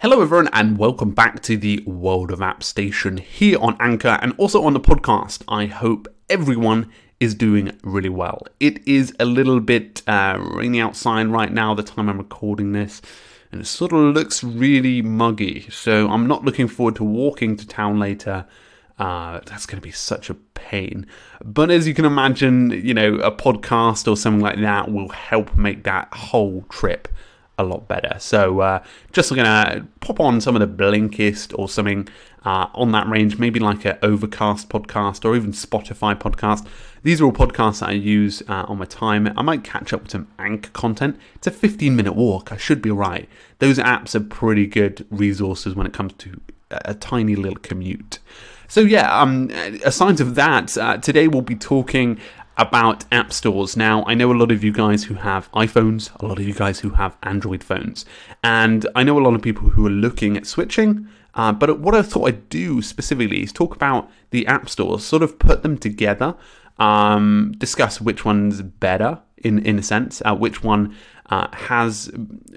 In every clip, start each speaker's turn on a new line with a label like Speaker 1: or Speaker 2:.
Speaker 1: Hello, everyone, and welcome back to the World of App Station here on Anchor and also on the podcast. I hope everyone is doing really well. It is a little bit uh, rainy outside right now, the time I'm recording this, and it sort of looks really muggy. So I'm not looking forward to walking to town later. Uh, that's going to be such a pain. But as you can imagine, you know, a podcast or something like that will help make that whole trip a lot better. So uh, just gonna pop on some of the Blinkist or something uh, on that range, maybe like an Overcast podcast or even Spotify podcast. These are all podcasts that I use uh, on my time. I might catch up with some Anchor content. It's a 15 minute walk. I should be right. Those apps are pretty good resources when it comes to a tiny little commute. So yeah, um, aside of that, uh, today we'll be talking about app stores. Now, I know a lot of you guys who have iPhones, a lot of you guys who have Android phones, and I know a lot of people who are looking at switching. Uh, but what I thought I'd do specifically is talk about the app stores, sort of put them together, um, discuss which one's better in in a sense, uh, which one uh, has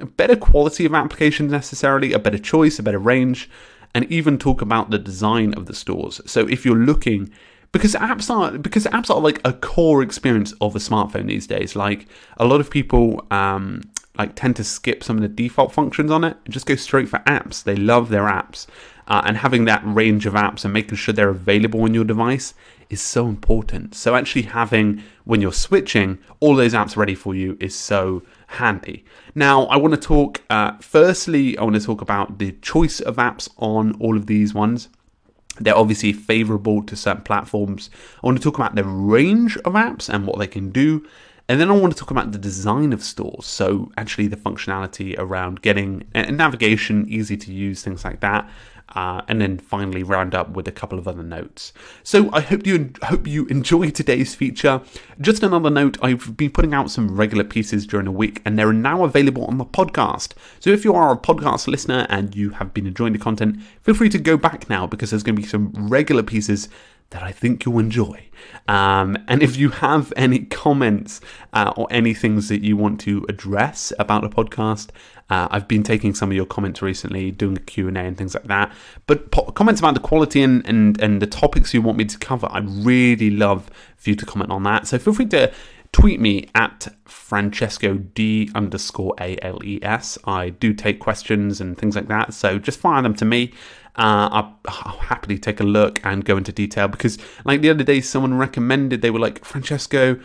Speaker 1: a better quality of applications necessarily, a better choice, a better range, and even talk about the design of the stores. So if you're looking because apps are because apps are like a core experience of a smartphone these days. Like a lot of people um, like tend to skip some of the default functions on it and just go straight for apps. They love their apps, uh, and having that range of apps and making sure they're available on your device is so important. So actually having when you're switching all those apps ready for you is so handy. Now I want to talk. Uh, firstly, I want to talk about the choice of apps on all of these ones. They're obviously favorable to certain platforms. I want to talk about the range of apps and what they can do. And then I want to talk about the design of stores. So, actually, the functionality around getting navigation easy to use, things like that. Uh, and then finally round up with a couple of other notes. So I hope you hope you enjoy today's feature. Just another note: I've been putting out some regular pieces during the week, and they're now available on the podcast. So if you are a podcast listener and you have been enjoying the content, feel free to go back now because there's going to be some regular pieces that I think you'll enjoy. Um, and if you have any comments uh, or any things that you want to address about the podcast, uh, I've been taking some of your comments recently, doing a Q&A and things like that. But po- comments about the quality and, and, and the topics you want me to cover, I'd really love for you to comment on that. So feel free to tweet me at Francesco D underscore A L E S. I do take questions and things like that, so just fire them to me. Uh, I'll, I'll, happily take a look and go into detail because, like the other day, someone recommended they were like Francesco,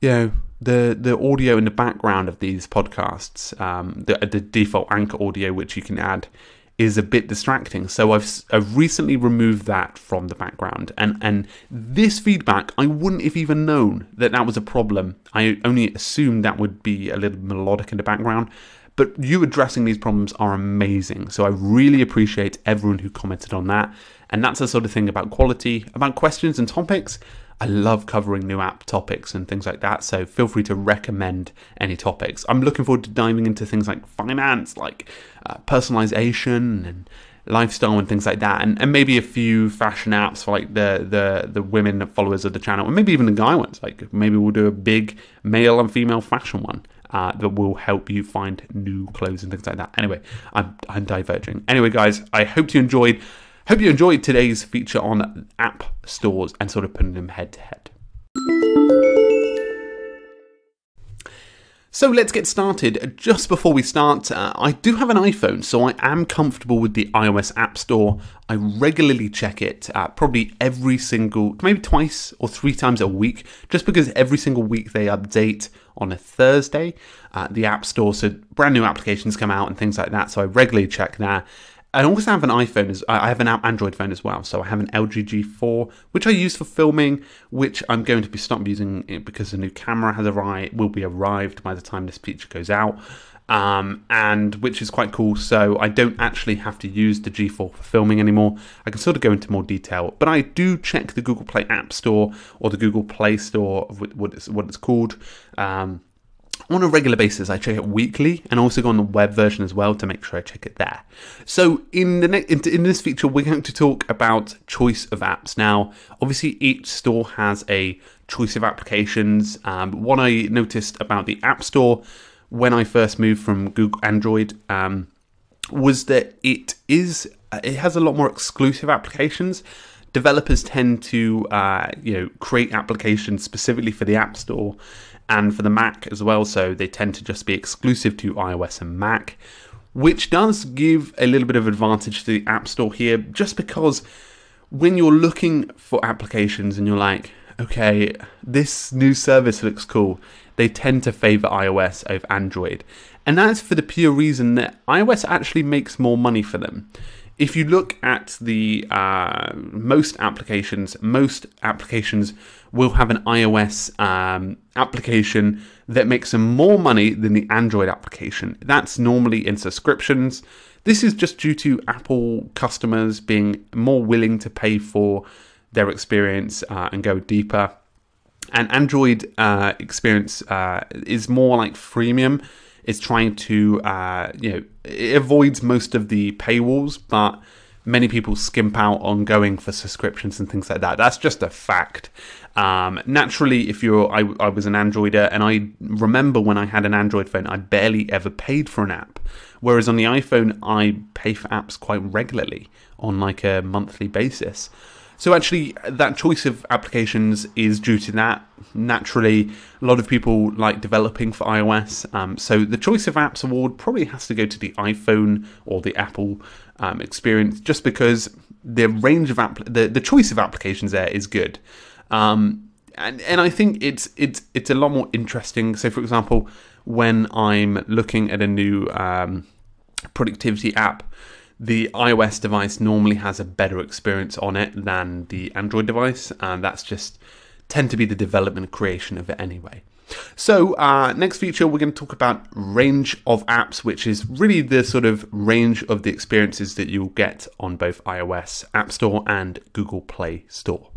Speaker 1: you know, the the audio in the background of these podcasts, um, the the default anchor audio which you can add is a bit distracting. So I've I've recently removed that from the background, and and this feedback I wouldn't have even known that that was a problem. I only assumed that would be a little melodic in the background. But you addressing these problems are amazing. So I really appreciate everyone who commented on that. And that's the sort of thing about quality, about questions and topics. I love covering new app topics and things like that. So feel free to recommend any topics. I'm looking forward to diving into things like finance, like uh, personalization and lifestyle and things like that, and, and maybe a few fashion apps for like the the the women followers of the channel, and maybe even the guy ones. Like maybe we'll do a big male and female fashion one. Uh, that will help you find new clothes and things like that. Anyway, I'm, I'm diverging. Anyway, guys, I hope you enjoyed. Hope you enjoyed today's feature on app stores and sort of putting them head to head. So let's get started. Just before we start, uh, I do have an iPhone, so I am comfortable with the iOS App Store. I regularly check it, uh, probably every single, maybe twice or three times a week, just because every single week they update on a Thursday. Uh, the App Store, so brand new applications come out and things like that. So I regularly check there. I also have an iPhone, as I have an Android phone as well. So I have an LG G4, which I use for filming, which I'm going to be stop using because the new camera has arrived, will be arrived by the time this feature goes out. Um, and which is quite cool. So I don't actually have to use the G4 for filming anymore. I can sort of go into more detail, but I do check the Google Play App Store or the Google Play Store, what it's, what it's called. Um, on a regular basis, I check it weekly, and also go on the web version as well to make sure I check it there. So in the ne- in, in this feature, we're going to talk about choice of apps. Now, obviously, each store has a choice of applications. Um, what I noticed about the App Store when I first moved from Google Android. Um, was that it is it has a lot more exclusive applications. Developers tend to uh, you know create applications specifically for the App Store and for the Mac as well, so they tend to just be exclusive to iOS and Mac, which does give a little bit of advantage to the App Store here, just because when you're looking for applications and you're like, okay, this new service looks cool, they tend to favor iOS over Android. And that's for the pure reason that iOS actually makes more money for them. If you look at the uh, most applications, most applications will have an iOS um, application that makes more money than the Android application. That's normally in subscriptions. This is just due to Apple customers being more willing to pay for their experience uh, and go deeper. And Android uh, experience uh, is more like freemium is trying to, uh, you know, it avoids most of the paywalls, but many people skimp out on going for subscriptions and things like that. That's just a fact. Um, naturally, if you're, I, I was an Androider, and I remember when I had an Android phone, I barely ever paid for an app. Whereas on the iPhone, I pay for apps quite regularly on like a monthly basis. So actually, that choice of applications is due to that. Naturally, a lot of people like developing for iOS. Um, so the choice of apps award probably has to go to the iPhone or the Apple um, experience, just because the range of app, the, the choice of applications there is good. Um, and and I think it's it's it's a lot more interesting. So, for example, when I'm looking at a new um, productivity app the iOS device normally has a better experience on it than the Android device, and that's just tend to be the development creation of it anyway. So, uh, next feature, we're going to talk about range of apps, which is really the sort of range of the experiences that you'll get on both iOS App Store and Google Play Store.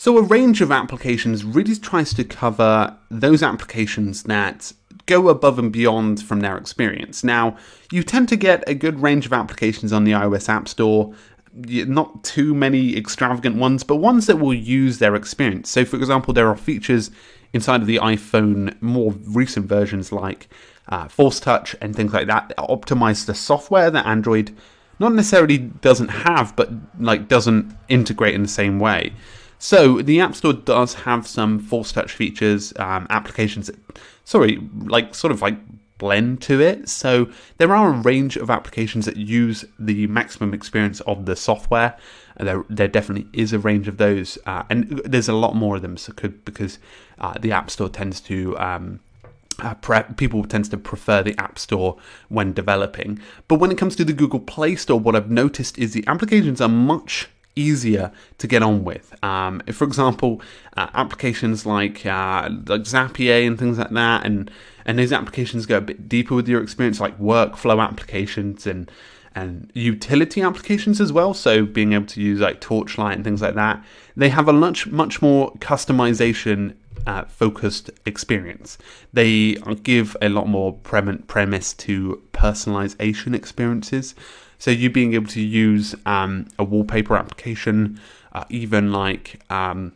Speaker 1: So, a range of applications really tries to cover those applications that go above and beyond from their experience. Now, you tend to get a good range of applications on the iOS App Store, not too many extravagant ones, but ones that will use their experience. So, for example, there are features inside of the iPhone, more recent versions like uh, Force Touch and things like that, that optimize the software that Android not necessarily doesn't have, but like doesn't integrate in the same way. So the App Store does have some Force Touch features, um, applications that, sorry, like sort of like blend to it. So there are a range of applications that use the maximum experience of the software. There, there definitely is a range of those, uh, and there's a lot more of them. So could because uh, the App Store tends to. Um, uh, people tends to prefer the App Store when developing. But when it comes to the Google Play Store, what I've noticed is the applications are much easier to get on with. Um, for example, uh, applications like uh, like Zapier and things like that, and and those applications go a bit deeper with your experience, like workflow applications and and utility applications as well. So being able to use like Torchlight and things like that, they have a much much more customization uh, focused experience. They give a lot more premise to personalization experiences. So you being able to use um, a wallpaper application, uh, even like um,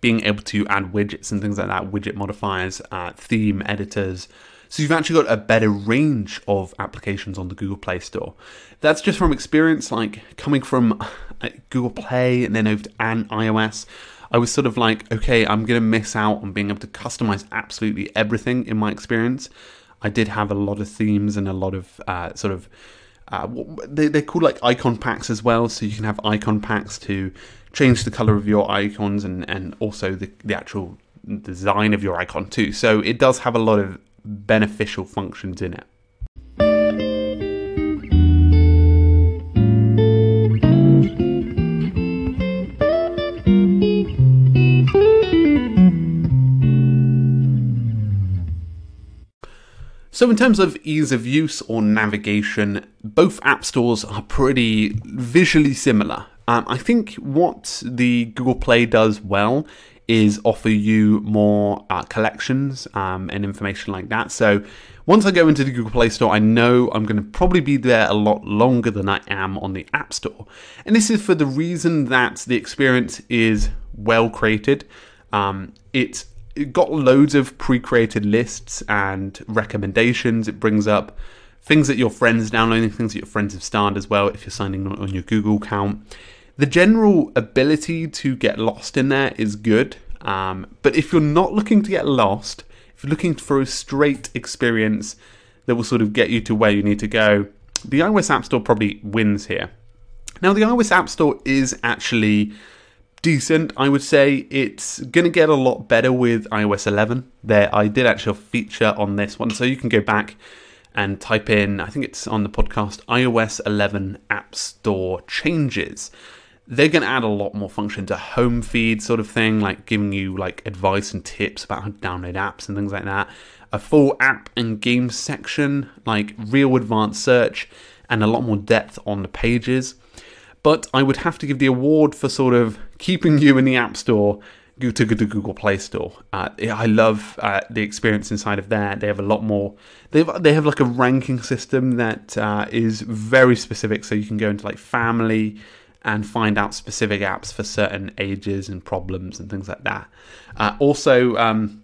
Speaker 1: being able to add widgets and things like that, widget modifiers, uh, theme editors. So you've actually got a better range of applications on the Google Play Store. That's just from experience, like coming from uh, Google Play and then over to an iOS. I was sort of like, okay, I'm to miss out on being able to customize absolutely everything in my experience. I did have a lot of themes and a lot of uh, sort of uh, they, they're called like icon packs as well, so you can have icon packs to change the color of your icons and, and also the, the actual design of your icon too. So it does have a lot of beneficial functions in it. So, in terms of ease of use or navigation, both app stores are pretty visually similar. Um, I think what the Google Play does well is offer you more uh, collections um, and information like that. So once I go into the Google Play Store, I know I'm going to probably be there a lot longer than I am on the App Store. And this is for the reason that the experience is well created. Um, it's it got loads of pre-created lists and recommendations. It brings up things that your friends downloading, things that your friends have starred as well if you're signing on your Google account. The general ability to get lost in there is good, um, but if you're not looking to get lost, if you're looking for a straight experience that will sort of get you to where you need to go, the iOS App Store probably wins here. Now, the iOS App Store is actually decent. I would say it's going to get a lot better with iOS 11. There, I did actually feature on this one, so you can go back and type in. I think it's on the podcast iOS 11 App Store changes. They're going to add a lot more function to home feed sort of thing, like giving you like advice and tips about how to download apps and things like that. A full app and game section, like real advanced search, and a lot more depth on the pages but I would have to give the award for sort of keeping you in the App Store to the Google Play Store. Uh, I love uh, the experience inside of there. They have a lot more. They they have like a ranking system that uh, is very specific, so you can go into like family and find out specific apps for certain ages and problems and things like that. Uh, also. Um,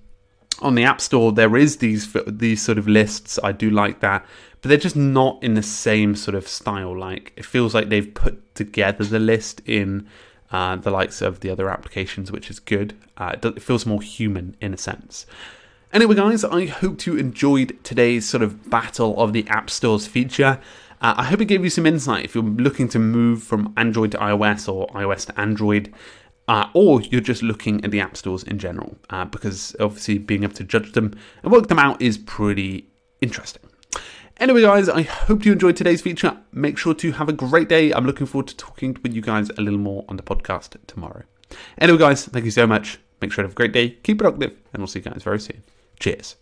Speaker 1: on the App Store, there is these these sort of lists. I do like that, but they're just not in the same sort of style. Like it feels like they've put together the list in uh, the likes of the other applications, which is good. Uh, it, feels more human in a sense. Anyway, guys, I hope you enjoyed today's sort of battle of the App Store's feature. Uh, I hope it gave you some insight if you're looking to move from Android to iOS or iOS to Android uh, or you're just looking at the app stores in general, uh, because obviously being able to judge them and work them out is pretty interesting. Anyway, guys, I hope you enjoyed today's feature. Make sure to have a great day. I'm looking forward to talking with you guys a little more on the podcast tomorrow. Anyway, guys, thank you so much. Make sure to have a great day, keep productive, and we'll see you guys very soon. Cheers.